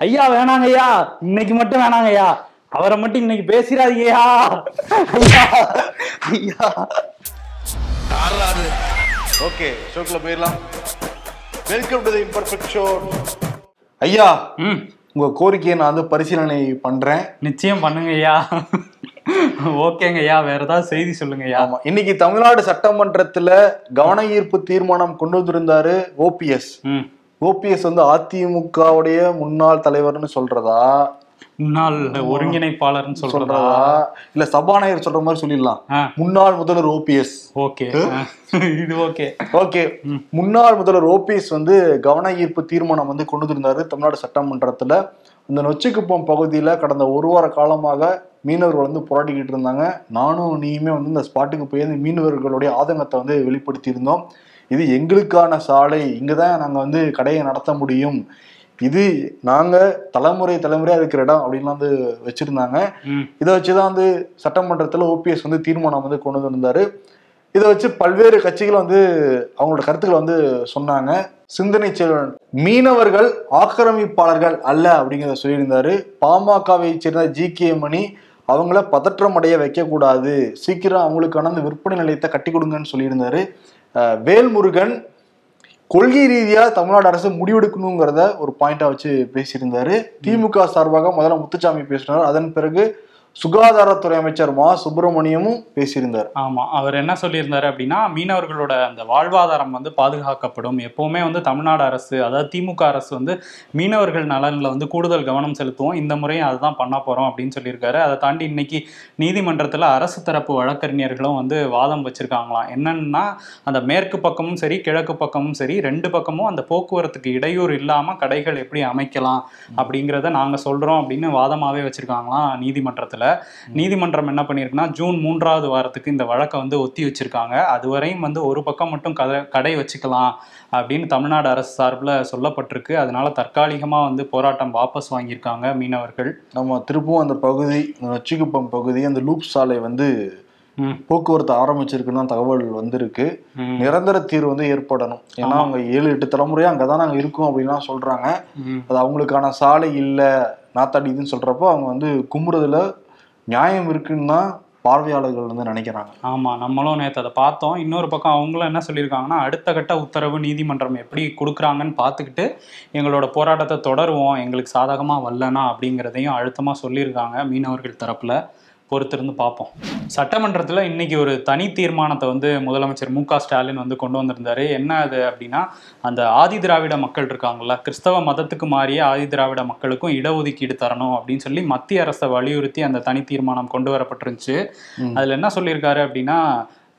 ஐயா வேணாங்க ஐயா இன்னைக்கு மட்டும் வேணாங்க ஐயா அவரை மட்டும் இன்னைக்கு பேசிடாதீங்கய்யா. ஐயா ஐயா. ஓகே ஷோக்குள்ள போயிடலாம். Welcome to the imperfect show ஐயா ம். உங்க கோரிக்கையை நான் வந்து பரிசீலனை பண்றேன். நிச்சயம் பண்ணுங்க ஐயா ஓகேங்க ஐயா வேற ஏதாவது செய்தி சொல்லுங்க ஐயா ஆமா இன்னைக்கு தமிழ்நாடு சட்டமன்றத்துல கவன ஈர்ப்பு தீர்மானம் கொண்டு வந்திருந்தாரு ஓபிஎஸ் ம். ஓபிஎஸ் வந்து அதிமுகவுடைய முன்னாள் தலைவர்னு சொல்றதா? முன்னாள் ஒருங்கிணைப்பாளர்னு சொல்றதா? இல்ல சபாநாயகர் சொல்ற மாதிரி சொல்லிடலாம். முன்னாள் முதல்வர் ஓபிஎஸ். ஓகே. இது ஓகே. ஓகே. முன்னாள் முதல்வர் ஓபிஎஸ் வந்து கவன ஈர்ப்பு தீர்மானம் வந்து கொண்டு வந்திருந்தாரு தமிழ்நாடு சட்டமன்றத்துல. இந்த நொச்சிக்குப்பம் பகுதியில கடந்த ஒரு வார காலமாக மீனவர்கள் வந்து போராடிக்கிட்டு இருந்தாங்க. நானும் நீயுமே வந்து இந்த ஸ்பாட்டுக்கு போய் மீனவர்களுடைய ஆதங்கத்தை வந்து வெளிப்படுத்தி இருந்தோம் இது எங்களுக்கான சாலை இங்கதான் நாங்க வந்து கடையை நடத்த முடியும். இது நாங்க தலைமுறை தலைமுறையா இருக்கிற இடம் அப்படின்லாம் வந்து வச்சிருந்தாங்க. இதை வச்சுதான் வந்து சட்டமன்றத்துல ஓபிஎஸ் வந்து தீர்மானம் வந்து கொண்டு வந்திருந்தாரு. இதை வச்சு பல்வேறு கட்சிகள் வந்து அவங்களோட கருத்துக்களை வந்து சொன்னாங்க. சிந்தனை செல்வன் மீனவர்கள் ஆக்கிரமிப்பாளர்கள் அல்ல அப்படிங்கிறத சொல்லியிருந்தாரு. பாமகவை சேர்ந்த ஜி கே மணி அவங்கள பதற்றம் அடைய வைக்கக்கூடாது. சீக்கிரம் அவங்களுக்கான அந்த விற்பனை நிலையத்தை கட்டி கொடுங்கன்னு சொல்லியிருந்தாரு. வேல்முருகன் கொள்கை ரீதியாக தமிழ்நாடு அரசு முடிவெடுக்கணுங்கிறத ஒரு பாயிண்டா வச்சு பேசியிருந்தாரு. திமுக சார்பாக முதல்ல முத்துச்சாமி பேசினார். அதன் பிறகு சுகாதாரத்துறை அமைச்சர் மா. சுப்பிரமணியமும் பேசியிருந்தார். ஆமா அவர் என்ன சொல்லியிருந்தாரு அப்படின்னா மீனவர்களோட அந்த வாழ்வாதாரம் வந்து பாதுகாக்கப்படும். எப்பவுமே வந்து தமிழ்நாடு அரசு அதாவது திமுக அரசு வந்து மீனவர்கள் நலன்ல வந்து கூடுதல் கவனம் செலுத்துவோம். இந்த முறையும் அதுதான் பண்ண போறோம் அப்படின்னு சொல்லியிருக்காரு. அதை தாண்டி இன்னைக்கு நீதிமன்றத்துல அரசு தரப்பு வழக்கறிஞர்களும் வந்து வாதம் வச்சிருக்காங்களாம். என்னன்னா அந்த மேற்கு பக்கமும் சரி கிழக்கு பக்கமும் சரி ரெண்டு பக்கமும் அந்த போக்குவரத்துக்கு இடையூறு இல்லாம கடைகள் எப்படி அமைக்கலாம் அப்படிங்கிறத நாங்க சொல்றோம் அப்படின்னு வாதமாவே வச்சிருக்காங்களாம் நீதிமன்றத்துல. நீதிமன்றம் என்ன பண்ணியிருக்குன்னா ஜூன் மூன்றாவது வாரத்துக்கு இந்த வழக்கை வந்து ஒத்தி வச்சிருக்காங்க. அதுவரையும் வந்து ஒரு பக்கம் மட்டும் கதை கடை வச்சுக்கலாம் அப்படின்னு தமிழ்நாடு அரசு சார்பில் சொல்லப்பட்டிருக்கு. அதனால தற்காலிகமாக வந்து போராட்டம் வாபஸ் வாங்கியிருக்காங்க மீனவர்கள். நம்ம திருப்பவும் அந்த பகுதி நொச்சிக்குப்பம் பகுதி அந்த லூப் சாலை வந்து போக்குவரத்து ஆரம்பிச்சிருக்குன்னு தான் தகவல் வந்திருக்கு. நிரந்தர தீர்வு வந்து ஏற்படணும். ஏன்னா அவங்க ஏழு எட்டு தலைமுறையா அங்கதான் நாங்க இருக்கோம் அப்படின்லாம் சொல்றாங்க. ம். அது அவங்களுக்கான சாலை இல்ல நாத்தாடி இதுன்னு சொல்றப்போ அவங்க வந்து கும்புறதுல நியாயம் இருக்குன்னு தான் பார்வையாளர்கள் வந்து நினைக்கிறாங்க. ஆமா நம்மளும் நேற்று அதை பார்த்தோம். இன்னொரு பக்கம் அவங்களும் என்ன சொல்லியிருக்காங்கன்னா அடுத்த கட்ட உத்தரவு நீதிமன்றம் எப்படி கொடுக்குறாங்கன்னு பார்த்துக்கிட்டு எங்களோட போராட்டத்தை தொடருவோம் எங்களுக்கு சாதகமாக வரலனா அப்படிங்கிறதையும் அழுத்தமாக சொல்லியிருக்காங்க மீனவர்கள் தரப்பில். பொறுத்திருந்து பார்ப்போம். சட்டமன்றத்தில் இன்னைக்கு ஒரு தனி தீர்மானத்தை வந்து முதலமைச்சர் மு ஸ்டாலின் வந்து கொண்டு வந்திருந்தாரு. என்ன அது அப்படின்னா அந்த ஆதி திராவிட மக்கள் இருக்காங்கல்ல கிறிஸ்தவ மதத்துக்கு மாறிய ஆதி திராவிட மக்களுக்கும் இடஒதுக்கீடு தரணும் அப்படின்னு சொல்லி மத்திய அரசை வலியுறுத்தி அந்த தனி தீர்மானம் கொண்டு வரப்பட்டிருந்துச்சு. அதுல என்ன சொல்லியிருக்காரு அப்படின்னா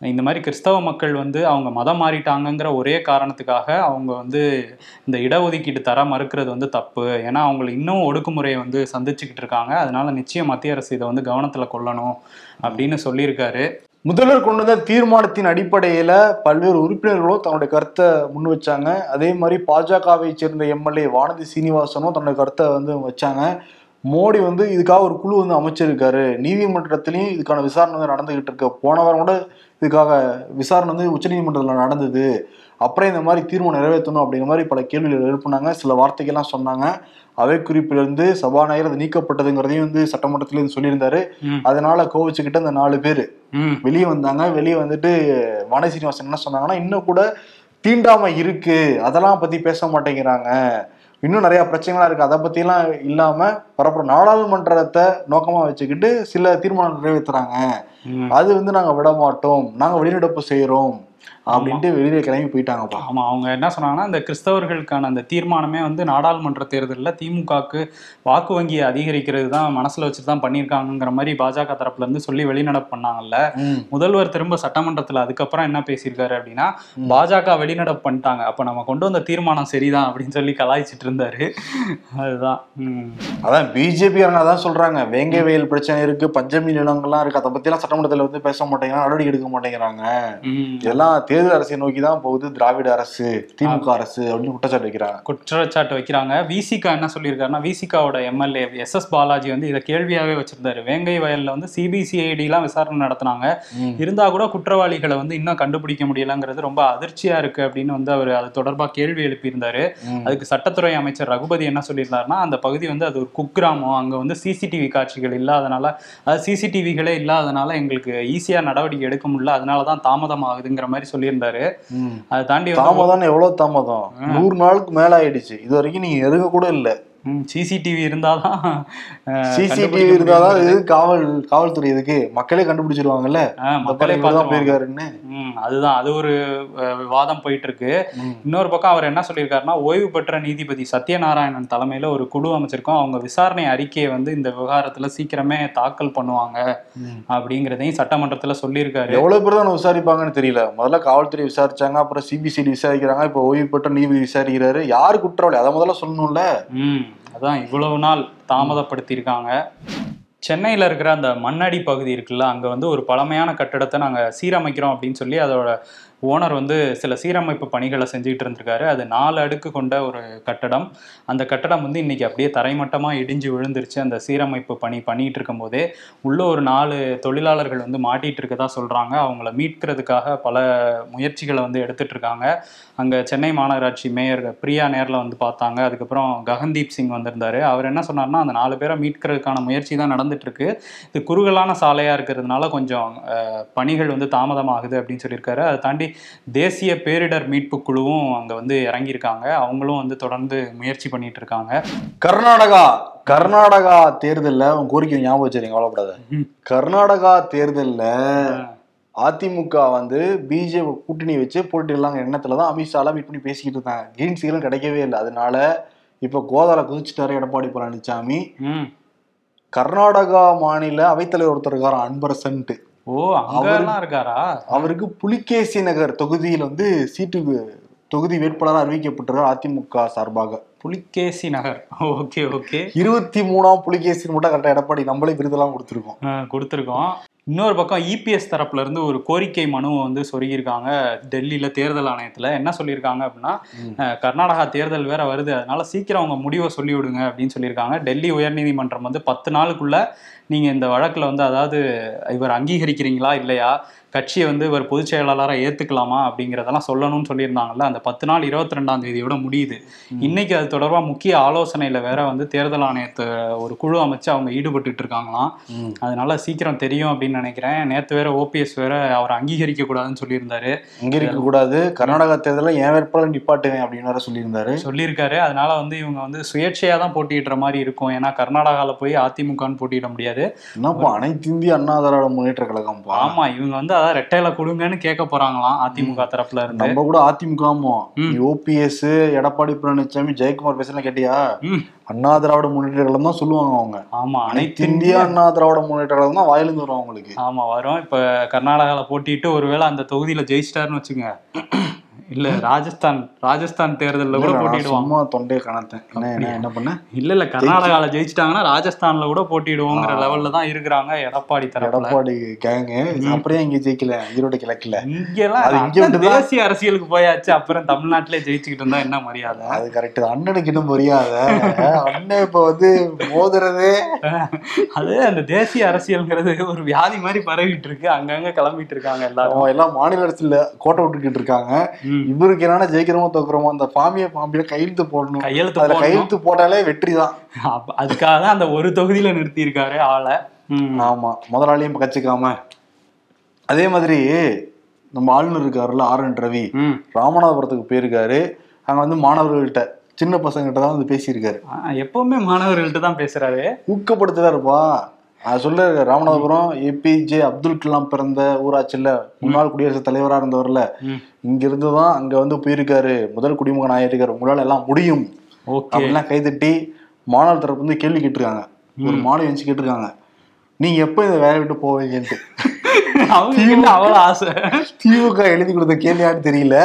இந்த மாதிரி கிறிஸ்தவ மக்கள் வந்து அவங்க மதம் மாறிட்டாங்கங்கிற ஒரே காரணத்துக்காக அவங்க வந்து இந்த இடஒதுக்கீடு தர மறுக்கிறது வந்து தப்பு. ஏன்னா அவங்களை இன்னும் ஒடுக்குமுறையை வந்து சந்திச்சுக்கிட்டு இருக்காங்க. அதனால நிச்சயம் மத்திய அரசு இதை வந்து கவனத்தில் கொள்ளணும் அப்படின்னு சொல்லியிருக்காரு. முதல்வர் கொண்டு வந்த தீர்மானத்தின் அடிப்படையில் பல்வேறு உறுப்பினர்களும் தன்னுடைய கருத்தை முன் வச்சாங்க. அதே மாதிரி பாஜகவை சேர்ந்த எம்எல்ஏ வானதி சீனிவாசனும் தன்னுடைய கருத்தை வந்து வச்சாங்க. மோடி வந்து இதுக்காக ஒரு குழு வந்து அமைச்சிருக்காரு. நீதிமன்றத்திலையும் இதுக்கான விசாரணை வந்து நடந்துகிட்டு இருக்கு. போன வாரம் கூட இதுக்காக விசாரணை வந்து உச்சநீதிமன்றத்தில் நடந்தது. அப்புறம் இந்த மாதிரி தீர்மானம் நிறைவேற்றணும் அப்படிங்கிற மாதிரி பல கேள்விகள் எழுப்புனாங்க. சில வார்த்தைகள்லாம் சொன்னாங்க. அவை குறிப்பிலிருந்து சபாநாயகர் அது நீக்கப்பட்டதுங்கிறதையும் வந்து சட்டமன்றத்திலே வந்து சொல்லியிருந்தாரு. அதனால கோவிச்சுக்கிட்ட அந்த நாலு பேர் வெளியே வந்தாங்க. வெளியே வந்துட்டு வாணி சீனிவாசன் என்ன சொன்னாங்கன்னா இன்னும் கூட தீண்டாமை இருக்கு. அதெல்லாம் பத்தி பேச மாட்டேங்கிறாங்க. இன்னும் நிறைய பிரச்சனைகளா இருக்கு. அதை பத்திலாம் இல்லாம பரப்புற நாடாளுமன்றத்தை நோக்கமா வச்சுக்கிட்டு சில தீர்மானம் நிறைவேத்துறாங்க. ம். அது வந்து நாங்க விட மாட்டோம் நாங்க வெளிநடப்பு செய்யறோம் அப்படின்ட்டு வெளியில கிளம்பி போயிட்டாங்கப்பா. ஆமா அவங்க என்ன சொன்னாங்கன்னா இந்த கிறிஸ்தவர்களுக்கான அந்த தீர்மானமே வந்து நாடாளுமன்ற தேர்தலில் திமுகவுக்கு வாக்கு வங்கியை அதிகரிக்கிறது தான் மனசுல வச்சுட்டு தான் பண்ணியிருக்காங்கங்கிற மாதிரி பாஜக தரப்புல இருந்து சொல்லி வெளிநடப்பு பண்ணாங்கல்ல. முதல்வர் திரும்ப சட்டமன்றத்துல அதுக்கப்புறம் என்ன பேசியிருக்காரு அப்படின்னா பாஜக வெளிநடப்பு பண்ணிட்டாங்க. அப்ப நம்ம கொண்டு வந்த தீர்மானம் சரிதான் அப்படின்னு சொல்லி கலாய்ச்சிட்டு இருந்தாரு. அதுதான். அதான் பிஜேபி அதான் சொல்றாங்க. வேங்கை வயல் பிரச்சனை இருக்கு பஞ்சமி நிலங்கள்லாம் இருக்கு. அதை எல்லாம் சட்டமன்றத்துல வந்து பேச மாட்டேங்கிறாங்க நடவடிக்கை எடுக்க மாட்டேங்கிறாங்க. ம். இதெல்லாம் தேர்தல் அரசியல் நோக்கி தான் போகுது திராவிட அரசு திமுக அரசு அப்படின்னு குற்றச்சாட்டு வைக்கிறாங்க. குற்றச்சாட்டு வைக்கிறாங்க. விசிகா என்ன சொல்லியிருக்காருன்னா விசிகாவோட எம்எல்ஏ எஸ் எஸ் பாலாஜி வந்து இதை கேள்வியாவே வச்சிருந்தாரு. வேங்கை வயல்ல வந்து சிபிசிஐடி எல்லாம் விசாரணை நடத்தினாங்க. இருந்தா கூட குற்றவாளிகளை வந்து இன்னும் கண்டுபிடிக்க முடியலங்கிறது ரொம்ப அதிர்ச்சியா இருக்கு அப்படின்னு வந்து அவர் அது தொடர்பா கேள்வி எழுப்பியிருந்தாரு. அதுக்கு சட்டத்துறை அமைச்சர் ரகுபதி என்ன சொல்லியிருந்தாருன்னா அந்த பகுதி வந்து அது ஒரு குக்கிராமம். அங்க வந்து சிசிடிவி காட்சிகள் இல்லாதனால அதாவது சிசிடிவிகளே இல்லாதனால எங்களுக்கு ஈஸியா நடவடிக்கை எடுக்க முடியல. அதனால தான் தாமதம் ஆகுதுங்கிற மாதிரி சொல்லியிருந்தாரு. அதை தாண்டி தாமதம் எவ்வளவு தாமதம்? நூறு நாளுக்கு மேல ஆயிடுச்சு. இது வரைக்கும் நீங்க நெருங்க கூட இல்ல. சிசிடிவி இருந்தாதான் சிசிடிவி இருந்தாதான். இது காவல் காவல்துறை இதுக்கு மக்களே கண்டுபிடிச்சிருவாங்கல்ல? மக்களே பார்த்துருவாங்க. போயிருக்காருன்னு. அதுதான். அது ஒரு அஹ், விவாதம் போயிட்டு இருக்கு. இன்னொரு பக்கம் அவர் என்ன சொல்லியிருக்காருன்னா ஓய்வு பெற்ற நீதிபதி சத்யநாராயணன் தலைமையில ஒரு குழு அமைச்சிருக்கோம். அவங்க விசாரணை அறிக்கையை வந்து இந்த விவகாரத்துல சீக்கிரமே தாக்கல் பண்ணுவாங்க. அப்படிங்கிறதையும் சட்டமன்றத்துல சொல்லியிருக்காரு. எவ்வளவு பேர் தான் விசாரிப்பாங்கன்னு தெரியல. முதல்ல காவல்துறை விசாரிச்சாங்க அப்புறம் சிபிசிடி விசாரிக்கிறாங்க இப்போ ஓய்வு பெற்ற நீதிபதி விசாரிக்கிறாரு. யாரு குற்றவாளி? அதை முதல்ல சொல்லணும்ல. அதான் இவ்வளவு நாள் தாமதப்படுத்தியிருக்காங்க. சென்னையில் இருக்கிற அந்த மண்ணடி பகுதி இருக்குல்ல அங்கே வந்து ஒரு பழமையான கட்டடத்தை நாங்கள் சீரமைக்கிறோம் அப்படின்னு சொல்லி அதோட ஓனர் வந்து சில சீரமைப்பு பணிகளை செஞ்சுக்கிட்டு இருந்திருக்காரு. அது நாலு அடுக்கு கொண்ட ஒரு கட்டடம். அந்த கட்டடம் வந்து இன்னைக்கு அப்படியே தரைமட்டமாக இடிஞ்சு விழுந்துருச்சு. அந்த சீரமைப்பு பணி பண்ணிகிட்டு இருக்கும்போதே உள்ளே ஒரு நாலு தொழிலாளர்கள் வந்து மாட்டிகிட்டு இருக்கதா சொல்கிறாங்க அவங்கள மீட்கிறதுக்காக பல முயற்சிகளை வந்து எடுத்துட்டு இருக்காங்க. சென்னை மாநகராட்சி மேயர் பிரியா நேரில் வந்து பார்த்தாங்க. அதுக்கப்புறம் ககன்தீப் சிங் வந்திருந்தார். அவர் என்ன சொன்னார்னா அந்த நாலு பேரை மீட்கிறதுக்கான முயற்சி தான் நடந்துட்டுருக்கு. இது குறுகலான சாலையாக இருக்கிறதுனால கொஞ்சம் பணிகள் வந்து தாமதமாகுது அப்படின்னு சொல்லியிருக்காரு. அதை தாண்டி தேசிய பேரிடர் மீட்பு குழுவும் அங்க வந்து இறங்கியிருக்காங்க. அவங்களும் வந்து தொடர்ந்து முயற்சி பண்ணிட்டு இருக்காங்க கர்நாடகா கர்நாடகா தேர்தல்ல உன் கோரிக்கை ஞாபகம் வச்சிருங்க கவலைப்படாத. கர்நாடகா தேர்தல்ல அதிமுக வந்து பிஜேபி கூட்டணி வச்சு போட்டிடலாங்க எண்ணத்துல தான் அமித்ஷாலாம் மீட் பண்ணி பேசிக்கிட்டு இருந்தாங்க. கிரீன் சிக்னல் கிடைக்கவே இல்லை. அதனால இப்ப கோதால குதிச்சுட்டாரு எடப்பாடி பழனிசாமி கர்நாடகா மாநில அவைத்தலைவர் ஒருத்தர் இருக்காரு அன்பரசன்ட்டு. ஓ அங்கெல்லாம் இருக்காரா? அவருக்கு புலிகேசி நகர் தொகுதியில் வந்து சீட்டு தொகுதி வேட்பாளராக அறிவிக்கப்பட்டிருக்கார் அதிமுக சார்பாக. புலிகேசி நகர். Okay okay. இருபத்தி மூணாம் புலிகேசி மட்டும் கரெக்டாக எடப்பாடி நம்மளே விருதெல்லாம் கொடுத்துருக்கோம். கொடுத்துருக்கோம். இன்னொரு பக்கம் இபிஎஸ் தரப்புல இருந்து ஒரு கோரிக்கை மனுவை வந்து சொருகியிருக்காங்க டெல்லியில தேர்தல் ஆணையத்துல. என்ன சொல்லியிருக்காங்க அப்படின்னா கர்நாடகா தேர்தல் வேற வருது. அதனால சீக்கிரம் அவங்க முடிவை சொல்லி விடுங்க அப்படின்னு சொல்லியிருக்காங்க. டெல்லி உயர்நீதிமன்றம் வந்து பத்து நாளுக்குள்ள நீங்க இந்த வழக்குல வந்து அதாவது இவர் அங்கீகரிக்கிறீங்களா இல்லையா? கட்சியை வந்து இவர் பொதுச் செயலாளராக ஏத்துக்கலாமா அப்படிங்கிறதெல்லாம் சொல்லணும்னு சொல்லியிருந்தாங்கல்ல. அந்த பத்து நாள் இருபத்தி ரெண்டாம் தேதியோட முடியுது. இன்னைக்கு அது தொடர்பா முக்கிய ஆலோசனையில வேற வந்து தேர்தல் ஆணையத்தை ஒரு குழு அமைச்சு அவங்க ஈடுபட்டுட்டு இருக்காங்களாம். அதனால சீக்கிரம் தெரியும் அப்படின்னு நினைக்கிறேன். நேத்து வேற ஓபிஎஸ் வேற அவரை அங்கீகரிக்க கூடாதுன்னு சொல்லியிருந்தாரு. இங்க இருக்க கூடாது. கர்நாடகா தேர்தலில் என் வேட்பாளர் நிப்பாட்டுவேன் அப்படின்னு வேற சொல்லியிருந்தாரு. சொல்லியிருக்காரு. அதனால வந்து இவங்க வந்து சுயேட்சையா தான் போட்டியிடுற மாதிரி இருக்கும். ஏன்னா கர்நாடகால போய் அதிமுகன்னு போட்டியிட முடியாது. என்னப்பா அனைத்து இந்திய அண்ணா திராவிட முன்னேற்ற கழகம்ப்பா. ஆமா இவங்க வந்து அதான் ரெட்டையில கொடுங்கன்னு கேட்க போறாங்களாம் அதிமுக தரப்புல இருந்து. நம்ம கூட அதிமுகமோ ம். ஓபிஎஸ் எடப்பாடி பழனிசாமி ஜெயக்குமார் பேசலாம் கேட்டியா. அண்ணா திராவிட முன்னேற்ற கழகம் தான் சொல்லுவாங்க அவங்க. ஆமா அனைத்து இந்திய அண்ணா திராவிட முன்னேற்ற கழகம் தான் வாயிலிருந்து வரும் அவங்களுக்கு. ஆமா வரும். இப்ப கர்நாடகால போட்டிட்டு ஒருவேளை அந்த தொகுதியில ஜெயிச்சிட்டாருன்னு வச்சுங்க இல்ல ராஜஸ்தான் ராஜஸ்தான் தேர்தல்ல கூட போட்டிடுவாங்க தொண்டையை கணத்தேன் என்ன பண்ண? இல்ல இல்ல கர்நாடகால ஜெயிச்சிட்டாங்கன்னா ராஜஸ்தான்ல கூட போட்டிடுவோங்கிற லெவல்ல தான் இருக்கிறாங்க எடப்பாடி தரப்புல. எடப்பாடி கேங்கு அப்புறம் இங்க ஜெயிக்கல? ஈரோடு கிழக்குல. இங்கெல்லாம் இங்க. தேசிய அரசியலுக்கு போயாச்சு. அப்புறம் தமிழ்நாட்டிலே ஜெயிச்சுக்கிட்டு இருந்தா என்ன மரியாதை? அது கரெக்ட் அண்ணனுக்கு இன்னும் புரியாத. அண்ணன் இப்ப வந்து மோதுறதே. அது அந்த தேசிய அரசியல்ங்கிறது ஒரு வியாதி மாதிரி பரவிட்டு இருக்கு. அங்கங்க கிளம்பிட்டு இருக்காங்க எல்லாரும். எல்லாம் மாநில அரசுல கோட்டை விட்டுக்கிட்டு இருக்காங்க. இவருக்கு என்னன்னா ஜெயிக்கிறோமோ தோக்குறோமோ அந்த பாமிய பாம்பிய கையெழுத்து போடணும். கையெழுத்து. கையெழுத்து போட்டாலே வெற்றி தான் அதுக்காக தான் அந்த ஒரு தொகுதியில நிறுத்தி இருக்காரு ஆளை. ஆமா முதலாளியும் கச்சிக்காம. அதே மாதிரி நம்ம ஆளுநர் இருக்காருல்ல ஆர் என் ரவி. ராமநாதபுரத்துக்கு போயிருக்காரு. அங்க வந்து மாணவர்கள்ட்ட சின்ன பசங்ககிட்ட தான் வந்து பேசியிருக்காரு. எப்பவுமே மாணவர்கள்ட்ட தான் பேசுறாரு. ஊக்கப்படுத்துறாருப்பா அது சொல்ல ராமநாதபுரம் ஏபிஜே அப்துல் கலாம் பிறந்த ஊராட்சியில் முன்னாள் குடியரசுத் தலைவரா இருந்தவர்ல ம். இங்க இருந்து தான் அங்க வந்து போயிருக்காரு. முதல் குடிமகன் ஆயிருக்காரு. உங்களால எல்லாம் முடியும். ஓகே. அப்படிலாம் கைதட்டி மாணவர் தரப்பு வந்து கேள்வி கேட்டிருக்காங்க. ஒரு மாணவி வந்து கேட்டிருக்காங்க. நீங்க எப்ப இந்த வேலையை விட்டு போவீங்கன்ட்டு. அவ்வளவு ஆசை. திமுக எழுதி கொடுத்த கேள்வியான்னு தெரியல.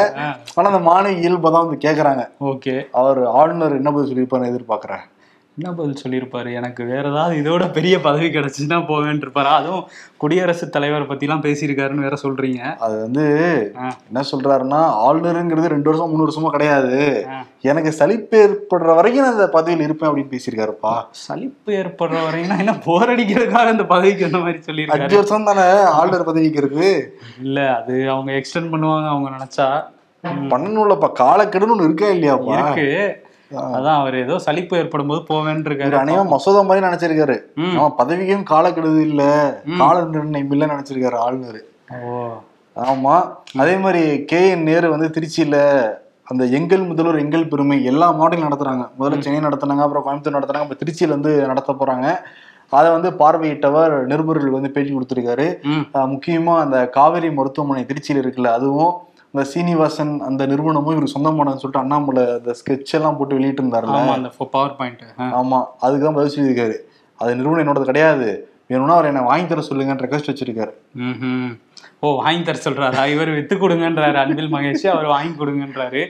ஆனா அந்த மாணவி இயல்பா தான் வந்து கேக்குறாங்க. ஓகே. அவர் ஆளுநர் என்ன பதில் சொல்லியிருப்பாரு எதிர்பார்க்கறேன். என்ன பதில் சொல்லியிருப்பாரு? எனக்கு வேற ஏதாவது இதோட பெரிய பதவி கிடைச்சுன்னா போவேன் இருப்பாரு? அதுவும் குடியரசுத் தலைவர் பத்திலாம் பேசியிருக்காருன்னு வேற சொல்றீங்க. அது வந்து. என்ன சொல்றாருன்னா ஆளுநருங்கிறது ரெண்டு வருஷம் மூணு வருஷமா கிடையாது. எனக்கு சலிப்பு ஏற்படுற வரைக்கும் நான் இந்த பதவியில் இருப்பேன் அப்படின்னு பேசியிருக்காருப்பா. சலிப்பு ஏற்படுற வரையும் என்ன போர் அடிக்கிறதுக்காக இந்த பதவிக்கு அந்த மாதிரி அஞ்சு சொல்லியிருக்காரு வருஷம் தானே ஆளுநர் பதவிக்கு இருக்கு இல்ல அது அவங்க எக்ஸ்டெண்ட் பண்ணுவாங்க அவங்க நினைச்சா. பண்ணணும்லப்பா. காலக்கெடுன்னு ஒண்ணு இருக்கா இல்லையாப்பா? இருக்கு. அதான் அவர் ஏதோ சலிப்பு ஏற்படும் போது போவேன் இவர் இருக்காரு அநேகம் மசோதா மாதிரி நினைச்சிருக்காரு. ம். அவன் பதவிக்கும் காலக்கெடுது இல்ல. கால நிர்ணயம் இல்ல நினைச்சிருக்காரு ஆளுநர். ஆமா அதே மாதிரி கே என் நேரு வந்து திருச்சியில அந்த எங்கள் முதல்வர் எங்கள் பெருமை எல்லா மாவட்டங்களும் நடத்துறாங்க. முதல்ல சென்னை நடத்துனாங்க அப்புறம் கோயம்புத்தூர் நடத்துனாங்க இப்ப திருச்சியில வந்து நடத்த போறாங்க. அதை வந்து பார்வையிட்டவர் நிருபர்களுக்கு வந்து பேட்டி கொடுத்திருக்காரு. முக்கியமா அந்த காவேரி மருத்துவமனை திருச்சியில இருக்குல்ல அதுவும் இந்த சீனிவாசன் அந்த நிறுவனமும் இவருக்கு சொந்தமானதுன்னு சொல்லிட்டு அண்ணாமலை அந்த ஸ்கெட்ச் எல்லாம் போட்டு வெளியிட்டு இருந்தாருல அந்த பவர் பாயிண்ட் ஆமா அதுக்கு தான் பதில் சொல்லியிருக்காரு. அது நிறுவனம் என்னோடது கிடையாது. வேணும்னா அவர் என்ன வாங்கி தர சொல்லுங்கன்னு ரெக்வஸ்ட் வச்சிருக்காரு. ஓ வாங்கி தர சொல்றாரா? இவர் வித்து கொடுங்கன்றாரு அன்பில் மகேஷ். அவர் வாங்கி கொடுங்கன்றாரு.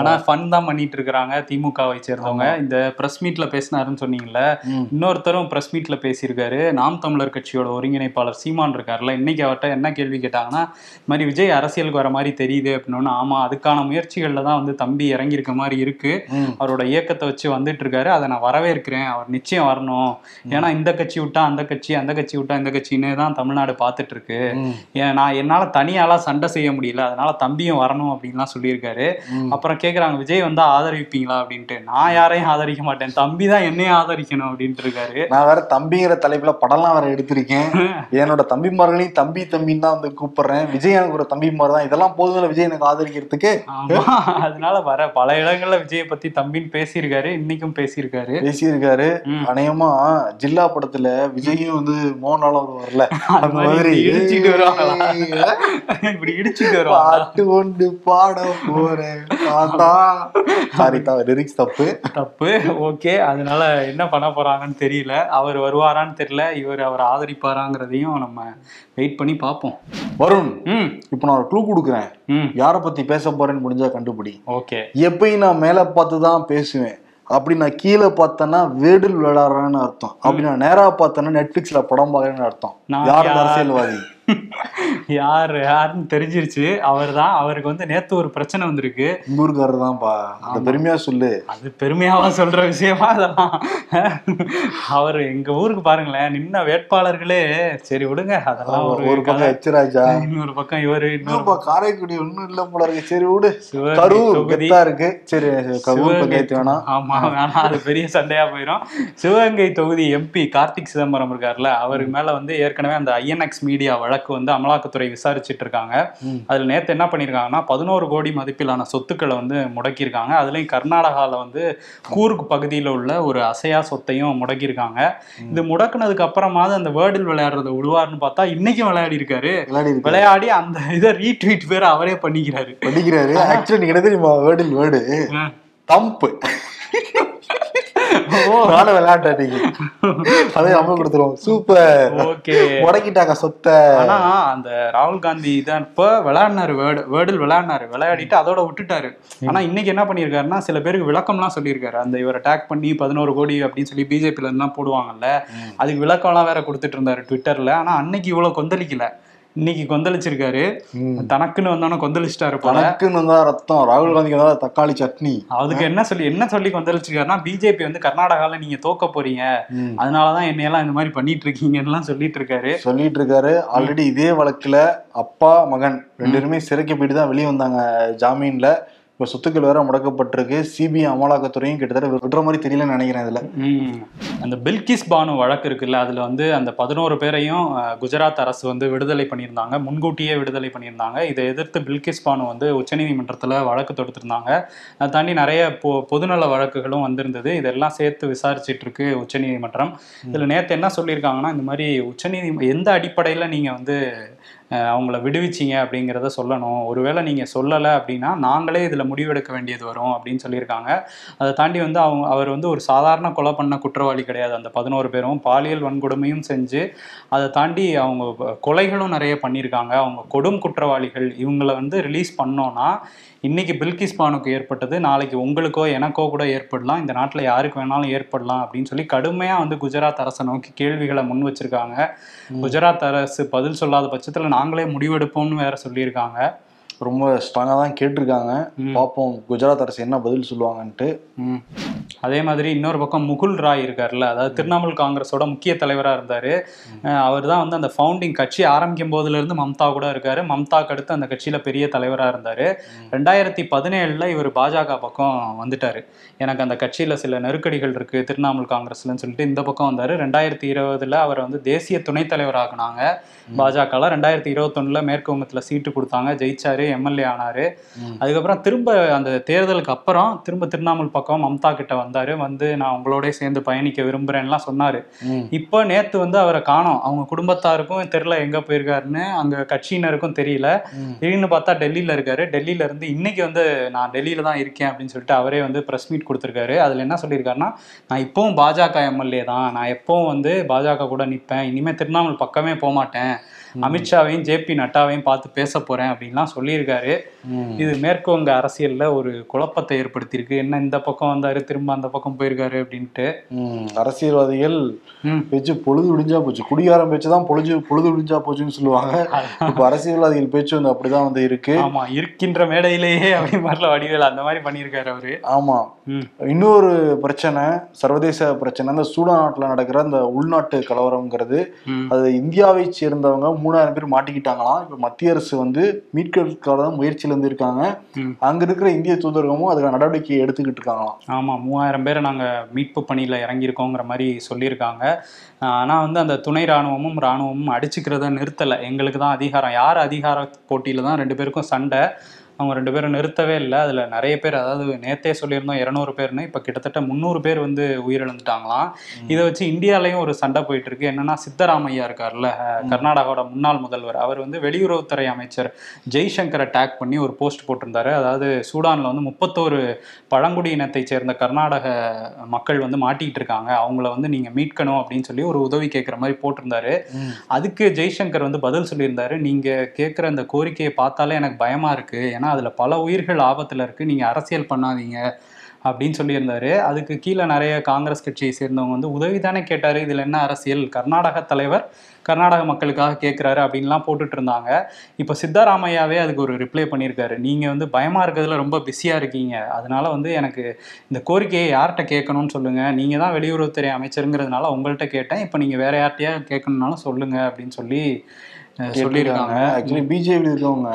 ஆனா ஃபன் தான் பண்ணிட்டு இருக்கிறாங்க திமுகவை சேர்ந்தவங்க. இந்த பிரஸ் மீட்ல பேசினாருன்னு சொன்னீங்கல்ல. இன்னொருத்தரும் பிரஸ் மீட்ல பேசியிருக்காரு. நாம் தமிழர் கட்சியோட ஒருங்கிணைப்பாளர் சீமான் இருக்காருல்ல இன்னைக்கு அவர்கிட்ட என்ன கேள்வி கேட்டாங்கன்னா இந்த மாதிரி விஜய் அரசியலுக்கு வர மாதிரி தெரியுது அப்படின்னு. ஆமா அதுக்கான முயற்சிகள்ல தான் வந்து தம்பி இறங்கியிருக்க மாதிரி இருக்கு. அவரோட இயக்கத்தை வச்சு வந்துட்டு இருக்காரு. அதை நான் வரவேற்கிறேன். அவர் நிச்சயம் வரணும். ஏன்னா இந்த கட்சி விட்டா அந்த கட்சி அந்த கட்சி விட்டா இந்த கட்சின்னு தான் தமிழ்நாடு பார்த்துட்டு இருக்கு. ம். நான் என்னால தனியாலாம் சண்டை செய்ய முடியல அதனால தம்பியும் வரணும் அப்படின்லாம் சொல்லியிருக்காரு. அப்புறம் கேக்குறாங்க விஜய் வந்தா ஆதரிப்பீங்களா? அப்படின்ட்டு. நான் யாரையும் ஆதரிக்க மாட்டேன். தம்பி தான் என்னையும் ஆதரிக்கணும் அப்படின்ட்டு இருக்காரு. நான் வேற தம்பிங்கிற தலைப்புல படம்லாம் வேற எடுத்திருக்கேன். என்னோட தம்பிமார்களையும் தம்பி தம்பின்னு தான் வந்து கூப்பிடுறேன். விஜய் எனக்கு ஒரு தம்பிமார் தான். இதெல்லாம் போதும் விஜய் எனக்கு ஆதரிக்கிறதுக்கு? அதனால வர பல இடங்கள்ல விஜயை பத்தி தம்பின்னு பேசியிருக்காரு. இன்னைக்கும் பேசியிருக்காரு. பேசியிருக்காரு. அநேகமா ஜில்லா படத்துல விஜயும் வந்து மோகன்லாலும் வருவார்ல. அது அந்த மாதிரி? இப்படி இடிச்சுட்டு பாட்டு கொண்டு பாட போறேன். சாரி லிரிக்ஸ் தப்பு. தப்பு. ஓகே அதனால என்ன பண்ண போறாங்கன்னு தெரியல. அவர் வருவாரான்னு தெரியல. இவர் அவர் ஆதரிப்பாராங்கிறதையும் நம்ம வெயிட் பண்ணி பார்ப்போம். வருண் இப்போ நான் ஒரு க்ளூ கொடுக்குறேன். யாரை பத்தி பேச போறேன்னு முடிஞ்சா கண்டுபிடி. ஓகே எப்பயும் நான் மேல பார்த்து தான் பேசுவேன். அப்படி நான் கீழே பார்த்தேன்னா வேடில் விளையாடுறேன்னு அர்த்தம். அப்படி நான் நேரா பார்த்தேன்னா நெட்ஃபிளிக்ஸ்ல படம் பார்க்கறேன்னு அர்த்தம். யார்? அரசியல்வாதி? யார் யாருன்னு தெரிஞ்சிருச்சு. அவர் தான் அவருக்கு வந்து நேத்து ஒரு பிரச்சனை வந்திருக்கு. உங்க ஊருக்காரர் தான்ப்பா அந்த பெருமையா சொல்லு. அது பெருமையாவா சொல்ற விஷயமா அதெல்லாம். அவர் எங்க ஊருக்கு பாருங்களேன் நின்ன வேட்பாளர்களே. சரி விடுங்க அதெல்லாம் ஒரு பக்கம். எச்சராஜா இன்னொரு பக்கம் இவரு இன்னொரு காரைக்குடி ஒண்ணும் இல்ல போல இருக்கு. சரி விடு. கரூர் கெத்தா இருக்கு. சரி கரூர் வேணாம். ஆமா வேணாம் அது பெரிய சண்டையா போயிடும் சிவகங்கை தொகுதி எம்பி கார்த்திக் சிதம்பரம் இருக்காருல்ல அவருக்கு மேல வந்து ஏற்கனவே அந்த ஐஎன்எக்ஸ் மீடியா வழக்கு வந்து அமலாக்கத்துறை விசாரிச்சுட்டு இருக்காங்க. அதுல நேத்து என்ன பண்ணிருக்காங்கன்னா பதினோரு கோடி மதிப்பிலான சொத்துக்களை வந்து முடக்கியிருக்காங்க. அதுலயும் கர்நாடகால வந்து கூர்க் பகுதியில உள்ள ஒரு அசையா சொத்தையும் முடக்கியிருக்காங்க. இது முடக்குனதுக்கு அப்புறமாவது அந்த வேர்டில் விளையாடுறத விடுவார்னு பார்த்தா இன்னைக்கும் விளையாடி இருக்காரு விளையாடி அந்த இதை ரீட்வீட் பேர் அவரே பண்ணிக்கிறாரு. படிக்கிறாரு ஆக்சுவலி நீங்க என்ன தெரியுமா? வேர்டில் வேர்டு. தம்பு. நானும் விளையாட்டு அன்னைக்கு அதே நம்ம கொடுத்துருவோம். Super okay. முடக்கிட்டாங்க சொத்தை. ஆனா அந்த ராகுல் காந்தி தான் இப்ப விளையாடினாரு வேர்டு வேர்டில் விளையாடினாரு. விளையாடிட்டு அதோட விட்டுட்டாரு. ஆனா இன்னைக்கு என்ன பண்ணிருக்காருன்னா சில பேருக்கு விளக்கம்லாம் சொல்லியிருக்காரு. அந்த இவர் அட்டாக் பண்ணி பதினோரு கோடி அப்படின்னு சொல்லி பிஜேபில இருந்துலாம் போடுவாங்கல்ல. அதுக்கு விளக்கம்லாம் வேற கொடுத்துட்டு இருந்தாரு ட்விட்டர்ல ஆனா அன்னைக்கு இவ்வளவு கொந்தளிக்கல. இன்னைக்கு கொந்தளிச்சிருக்காரு. தனக்குன்னு வந்தோன்னு கொந்தளிச்சிட்டாரு தனக்குன்னு வந்தா ரத்தம் ராகுல் காந்திக்கு வந்தா தக்காளி சட்னி. அதுக்கு என்ன சொல்லி என்ன சொல்லி கொந்தளிச்சிருக்காருன்னா பிஜேபி வந்து கர்நாடகால நீங்க தோக்க போறீங்க. அதனாலதான் என்னையெல்லாம் இந்த மாதிரி பண்ணிட்டு இருக்கீங்கன்னு சொல்லிட்டு இருக்காரு சொல்லிட்டு இருக்காரு ஆல்ரெடி இதே வழக்குல அப்பா மகன் ரெண்டு பேருமே சிறைக்கு போயிட்டு தான் வெளியே வந்தாங்க ஜாமீன்ல. இப்போ சொத்துக்கள் வேற முடக்கப்பட்டிருக்கு. சிபிஐ அமலாக்கத்துறையும் கிட்டத்தட்ட விடுற மாதிரி தெரியலன்னு நினைக்கிறேன் இதில். அந்த பில்கிஸ் பானு வழக்கு இருக்குல்ல அதில் வந்து அந்த பதினோரு பேரையும் குஜராத் அரசு வந்து விடுதலை பண்ணியிருந்தாங்க. முன்கூட்டியே விடுதலை பண்ணியிருந்தாங்க. இதை எதிர்த்து பில்கிஸ் பானு வந்து உச்சநீதிமன்றத்தில் வழக்கு தொடுத்திருந்தாங்க. அதை தாண்டி நிறைய பொ பொதுநல வழக்குகளும் வந்திருந்தது. இதெல்லாம் சேர்த்து விசாரிச்சிட்டு இருக்கு உச்சநீதிமன்றம். இதில் நேற்று என்ன சொல்லியிருக்காங்கன்னா இந்த மாதிரி உச்சநீதி எந்த அடிப்படையில் நீங்கள் வந்து அவங்கள விடுவிச்சிங்க அப்படிங்கிறத சொல்லணும். ஒருவேளை நீங்கள் சொல்லலை அப்படின்னா நாங்களே இதில் முடிவெடுக்க வேண்டியது வரும் அப்படின்னு சொல்லியிருக்காங்க. அதை தாண்டி வந்து அவங்க அவர் வந்து ஒரு சாதாரண கொலை பண்ண குற்றவாளி கிடையாது. அந்த பதினோரு பேரும் பாலியல் வன்கொடுமையும் செஞ்சு அதை தாண்டி அவங்க கொலைகளும் நிறைய பண்ணியிருக்காங்க. அவங்க கொடும் குற்றவாளிகள் இவங்களை வந்து ரிலீஸ் பண்ணோன்னா இன்னைக்கு பில்கிஸ் பானுக்கு ஏற்பட்டது நாளைக்கு உங்களுக்கோ எனக்கோ கூட ஏற்படலாம். இந்த நாட்டில் யாருக்கு வேணாலும் ஏற்படலாம் அப்படின்னு சொல்லி கடுமையாக வந்து குஜராத் அரசை நோக்கி கேள்விகளை முன் வச்சிருக்காங்க. குஜராத் அரசு பதில் சொல்லாத பட்சத்தில் நாங்களே முடிவெடுப்போம்னு வேற சொல்லியிருக்காங்க. ரொம்ப ஸ்ட்ராங்கா தான் கேட்டிருக்காங்க. பார்ப்போம் குஜராத் அரசு என்ன பதில் சொல்லுவாங்கன்ட்டு. அதே மாதிரி இன்னொரு பக்கம் முகுல் ராய் இருக்கார்ல அதாவது திரிணாமுல் காங்கிரஸோட முக்கிய தலைவராக இருந்தார். அவர் தான் வந்து அந்த ஃபவுண்டிங் கட்சி ஆரம்பிக்கும் போதுல இருந்து மம்தா கூட இருக்காரு. மம்தாக்கு அடுத்து அந்த கட்சியில் பெரிய தலைவராக இருந்தார். ரெண்டாயிரத்தி பதினேழில் இவர் பாஜக பக்கம் வந்துட்டார். எனக்கு அந்த கட்சியில் சில நெருக்கடிகள் இருக்குது திரிணாமுல் காங்கிரஸ்லன்னு சொல்லிட்டு இந்த பக்கம் வந்தார். ரெண்டாயிரத்தி இருபதுல அவரை வந்து தேசிய துணைத் தலைவராக்குனாங்க பாஜகவில் ரெண்டாயிரத்தி இருபத்தொன்னில் மேற்கு வங்கத்தில் சீட்டு கொடுத்தாங்க ஜெயிச்சாரு. எம்எல்ஏ ஆனார். அதுக்கப்புறம் திரும்ப அந்த தேர்தலுக்கு அப்புறம் திரும்ப திருவண்ணாமலை பக்கம் மம்தா கிட்ட வந்தாரு. வந்து நான் உங்களோட சேர்ந்து பயணிக்க விரும்புறேன்லாம் சொன்னாரு. இப்போ நேத்து வந்து அவரை காணோம். அவங்க குடும்பத்தாருக்கும் தெரியல எங்க போயிருக்காருன்னு அங்க கட்சியினருக்கும் தெரியல. திடீர்னு பார்த்தா டெல்லியில இருக்காரு. டெல்லியில இருந்து இன்னைக்கு வந்து நான் டெல்லியில தான் இருக்கேன் அப்படின்னு சொல்லிட்டு அவரே வந்து பிரஸ் மீட் கொடுத்துருக்காரு. அதுல என்ன சொல்லியிருக்காருன்னா நான் இப்பவும் பாஜக எம்எல்ஏ தான். நான் எப்பவும் வந்து பாஜக கூட நிப்பேன். இனிமே திருவண்ணாமலை பக்கமே போக மாட்டேன் அமித்ஷாவையும் ஜேபி நட்டாவையும் பார்த்து பேச போறேன் அப்படின்லாம் சொல்லியிருக்காரு. இது மேற்கு வங்க அரசியல்ல ஒரு குழப்பத்தை ஏற்படுத்தியிருக்கு. என்ன இந்த பக்கம் வந்தாரு திரும்ப அந்த பக்கம் போயிருக்காரு அப்படின்ட்டு. அரசியல்வாதிகள். பேச்சு பொழுது விடிஞ்சா போச்சு. குடிகாரம் பேச்சு தான் பொழுது பொழுது விடிஞ்சா போச்சுன்னு சொல்லுவாங்க. இப்ப அரசியல்வாதிகள் பேச்சு வந்து அப்படிதான் வந்து இருக்கு. ஆமா இருக்கின்ற மேடையிலேயே அப்படி மாதிரில வடிவேல். அந்த மாதிரி பண்ணியிருக்காரு அவரு. ஆமா. இன்னொரு பிரச்சனை சர்வதேச பிரச்சனை. இந்த சூடான் நாட்டுல நடக்கிற அந்த உள்நாட்டு கலவரம்ங்கிறது. அது இந்தியாவை சேர்ந்தவங்க மூணாயிரம் பேர் மாட்டிக்கிட்டாங்களாம். இப்ப மத்திய அரசு வந்து மீட்கிறதுக்கான முயற்சியில இருந்து இருக்காங்க. அங்க இருக்கிற இந்திய தூதரகமும் அதுக்கான நடவடிக்கை எடுத்துக்கிட்டு இருக்காங்களாம். ஆமா மூவாயிரம் பேரை நாங்க மீட்பு பணியில இறங்கியிருக்கோங்கிற மாதிரி சொல்லியிருக்காங்க. ஆனா வந்து அந்த துணை ராணுவமும் ராணுவமும் அடிச்சுக்கிறத நிறுத்தலை. எங்களுக்கு தான் அதிகாரம். யார் அதிகார போட்டியில தான் ரெண்டு பேருக்கும் சண்டை? அவங்க ரெண்டு பேரும் நிறுத்தவே இல்லை. அதில் நிறைய பேர் அதாவது நேத்தே சொல்லியிருந்தோம் இரநூறு பேர்னு இப்போ கிட்டத்தட்ட முந்நூறு பேர் வந்து உயிரிழந்துட்டாங்களாம். இதை வச்சு இந்தியாலையும் ஒரு சண்டை போயிட்டு இருக்கு என்னன்னா சித்தராமையா இருக்கார்ல கர்நாடகாவோட முன்னாள் முதல்வர். அவர் வந்து வெளியுறவுத்துறை அமைச்சர் ஜெய்சங்கரை டேக் பண்ணி ஒரு போஸ்ட் போட்டிருந்தாரு. அதாவது சூடான்ல வந்து முப்பத்தோரு பழங்குடி இனத்தை சேர்ந்த கர்நாடக மக்கள் வந்து மாட்டிக்கிட்டு இருக்காங்க. அவங்கள வந்து நீங்க மீட்கணும் அப்படின்னு சொல்லி ஒரு உதவி கேட்குற மாதிரி போட்டிருந்தாரு. அதுக்கு ஜெய்சங்கர் வந்து பதில் சொல்லியிருந்தாரு. நீங்க கேட்குற அந்த கோரிக்கையை பார்த்தாலே எனக்கு பயமா இருக்கு. ஏன்னா அதில் பல உயிர்கள் ஆபத்தில் இருக்குது நீங்கள் அரசியல் பண்ணாதீங்க அப்படின்னு சொல்லியிருந்தாரு. அதுக்கு கீழே நிறைய காங்கிரஸ் கட்சியை சேர்ந்தவங்க வந்து உதவி தானே கேட்டார். இதில் என்ன அரசியல்? கர்நாடக தலைவர் கர்நாடக மக்களுக்காக கேட்குறாரு அப்படின்லாம் போட்டுட்டு இருந்தாங்க. இப்போ சித்தராமையாவே அதுக்கு ஒரு ரிப்ளை பண்ணியிருக்காரு. நீங்கள் வந்து பயமாக இருக்கிறதுல ரொம்ப பிஸியாக இருக்கீங்க. அதனால வந்து எனக்கு இந்த கோரிக்கையை யார்கிட்ட கேட்கணும்னு சொல்லுங்கள் நீங்கள் தான் வெளியுறவுத்துறை அமைச்சருங்கிறதுனால உங்கள்கிட்ட கேட்டேன். இப்போ நீங்கள் வேற யார்கிட்டயா கேட்கணுன்னாலும் சொல்லுங்கள் அப்படின்னு சொல்லி சொல்லியிருக்காங்க. ஆக்சுவலி பிஜேபி இருக்கவங்க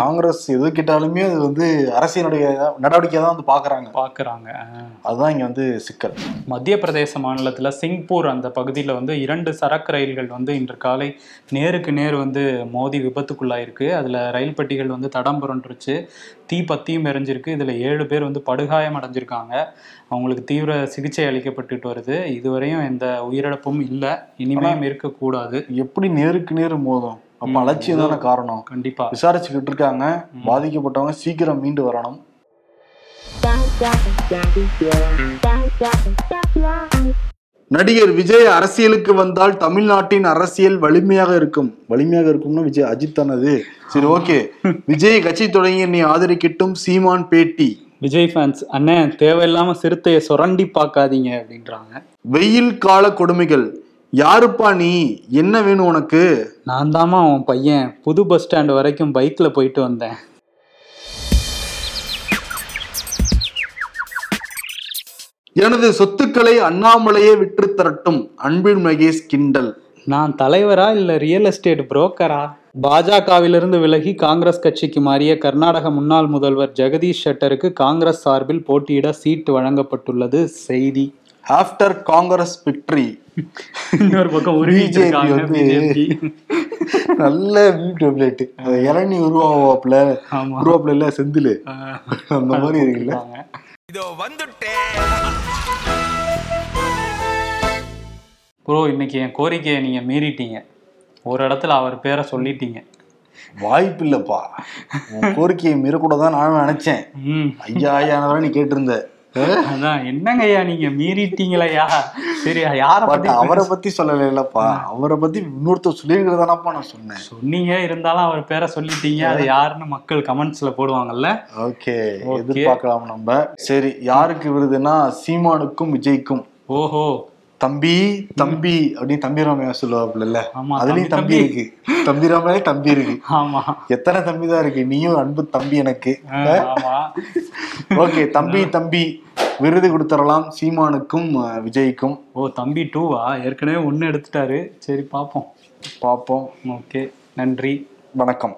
காங்கிரஸ் எது கேட்டாலுமே அது வந்து அரசியல் நடவடிக்கை தான் வந்து பாக்குறாங்க பாக்குறாங்க அதுதான் இங்க வந்து சிக்கல். மத்திய பிரதேச மாநிலத்துல சிங்பூர் அந்த பகுதியில் வந்து இரண்டு சரக்கு ரயில்கள் வந்து இன்று காலை நேருக்கு நேர் வந்து மோதி விபத்துக்குள்ளாயிருக்கு. அதில் ரயில் பெட்டிகள் வந்து தடம் புரண்டுருச்சு. தீ பத்தியும் எரிஞ்சிருக்கு. இதில் ஏழு பேர் வந்து படுகாயம் அடைஞ்சிருக்காங்க. அவங்களுக்கு தீவிர சிகிச்சை அளிக்கப்பட்டுட்டு வருது. இதுவரையும் எந்த உயிரிழப்பும் இல்லை. இனிமேலும் இருக்கக்கூடாது. எப்படி நேருக்கு நேர் மோதும்? அப்ப அலட்சியம் தானே காரணம். கண்டிப்பா. விசாரிச்சுக்கிட்டு இருக்காங்க பாதிக்கப்பட்டவங்க சீக்கிரம் மீண்டு வரணும். நடிகர் விஜய் அரசியலுக்கு வந்தால் தமிழ்நாட்டின் அரசியல் வலிமையாக இருக்கும். வலிமையாக இருக்கும்னா விஜய் அஜித் தானது. சரி ஓகே. விஜய் கட்சி தொடங்கி நீ ஆதரிக்கட்டும் சீமான் பேட்டி. விஜய் ஃபேன்ஸ் அண்ணே தேவையில்லாம சிறுத்தையை சுரண்டி பார்க்காதீங்க அப்படின்றாங்க. வெயில் கால கொடுமைகள். யாருப்பா நீ? என்ன வேணும் உனக்கு? நான் தாம்மா உன் பையன். புது பஸ் ஸ்டாண்ட் வரைக்கும் பைக்ல போயிட்டு வந்தேன். எனது சொத்துக்களை அண்ணாமலையே விற்று தரட்டும் அன்பில் மகேஷ் கிண்டல். நான் தலைவரா இல்ல ரியல் எஸ்டேட் புரோக்கரா பாஜகவிலிருந்து விலகி காங்கிரஸ் கட்சிக்கு மாறிய கர்நாடக முன்னாள் முதல்வர் ஜெகதீஷ் ஷெட்டருக்கு காங்கிரஸ் சார்பில் போட்டியிட சீட்டு வழங்கப்பட்டுள்ளது செய்தி. ஆஃப்டர் காங்கிரஸ் விக்டரி இன்னொரு பக்கம் பிஜேபி நல்ல டெப்லெட் இளநீ உருவாவாப்புல ஆமா. உருவாப்புல இல்ல செந்தில். அந்த மாதிரி இருக்குல்ல. இதோ வந்துட்டேன் ப்ரோ இன்னைக்கு என் கோரிக்கையை நீங்க மீறிட்டீங்க. ஒரு இடத்துல அவர் பேரை சொல்லிட்டீங்க. வாய்ப்பு இல்லப்பா கோரிக்கையை மீறக்கூடாதான் நானும் நினைச்சேன். ஐயா ஐயா நீ கேட்டிருந்த. அதான் என்னங்க ஐயா நீங்க? மீறிட்டீங்களா சரி யார பத்தி அவரை பத்தி சொல்லல இல்லப்பா. அவரை பத்தி இன்னொருத்தர் சொல்லியிருக்கிறதானப்பா நான் சொன்னேன். சொன்னீங்க இருந்தாலும் அவர் பேரை சொல்லிட்டீங்க. அது யாருன்னு மக்கள் கமெண்ட்ஸ்ல போடுவாங்கல்ல. ஓகே. எதிர்பார்க்கலாம் நம்ம. சரி யாருக்கு விருதுன்னா சீமானுக்கும் விஜய்க்கும். ஓஹோ. தம்பி தம்பி அப்படின்னு தம்பி ராமையா சொல்லுவாப்புல அதுலயும் தம்பி, இருக்கு. தம்பி ராமையா தம்பி இருக்கு. ஆமா. எத்தனை தம்பி தான் இருக்கு? நீயும் அன்பு தம்பி எனக்கு. ஓகே தம்பி தம்பி. விருது கொடுத்துடலாம் சீமானுக்கும் விஜய்க்கும். ஓ தம்பி டூவா ஏற்கனவே ஒன்னு எடுத்துட்டாரு. சரி பாப்போம். பார்ப்போம் ஓகே நன்றி. வணக்கம்.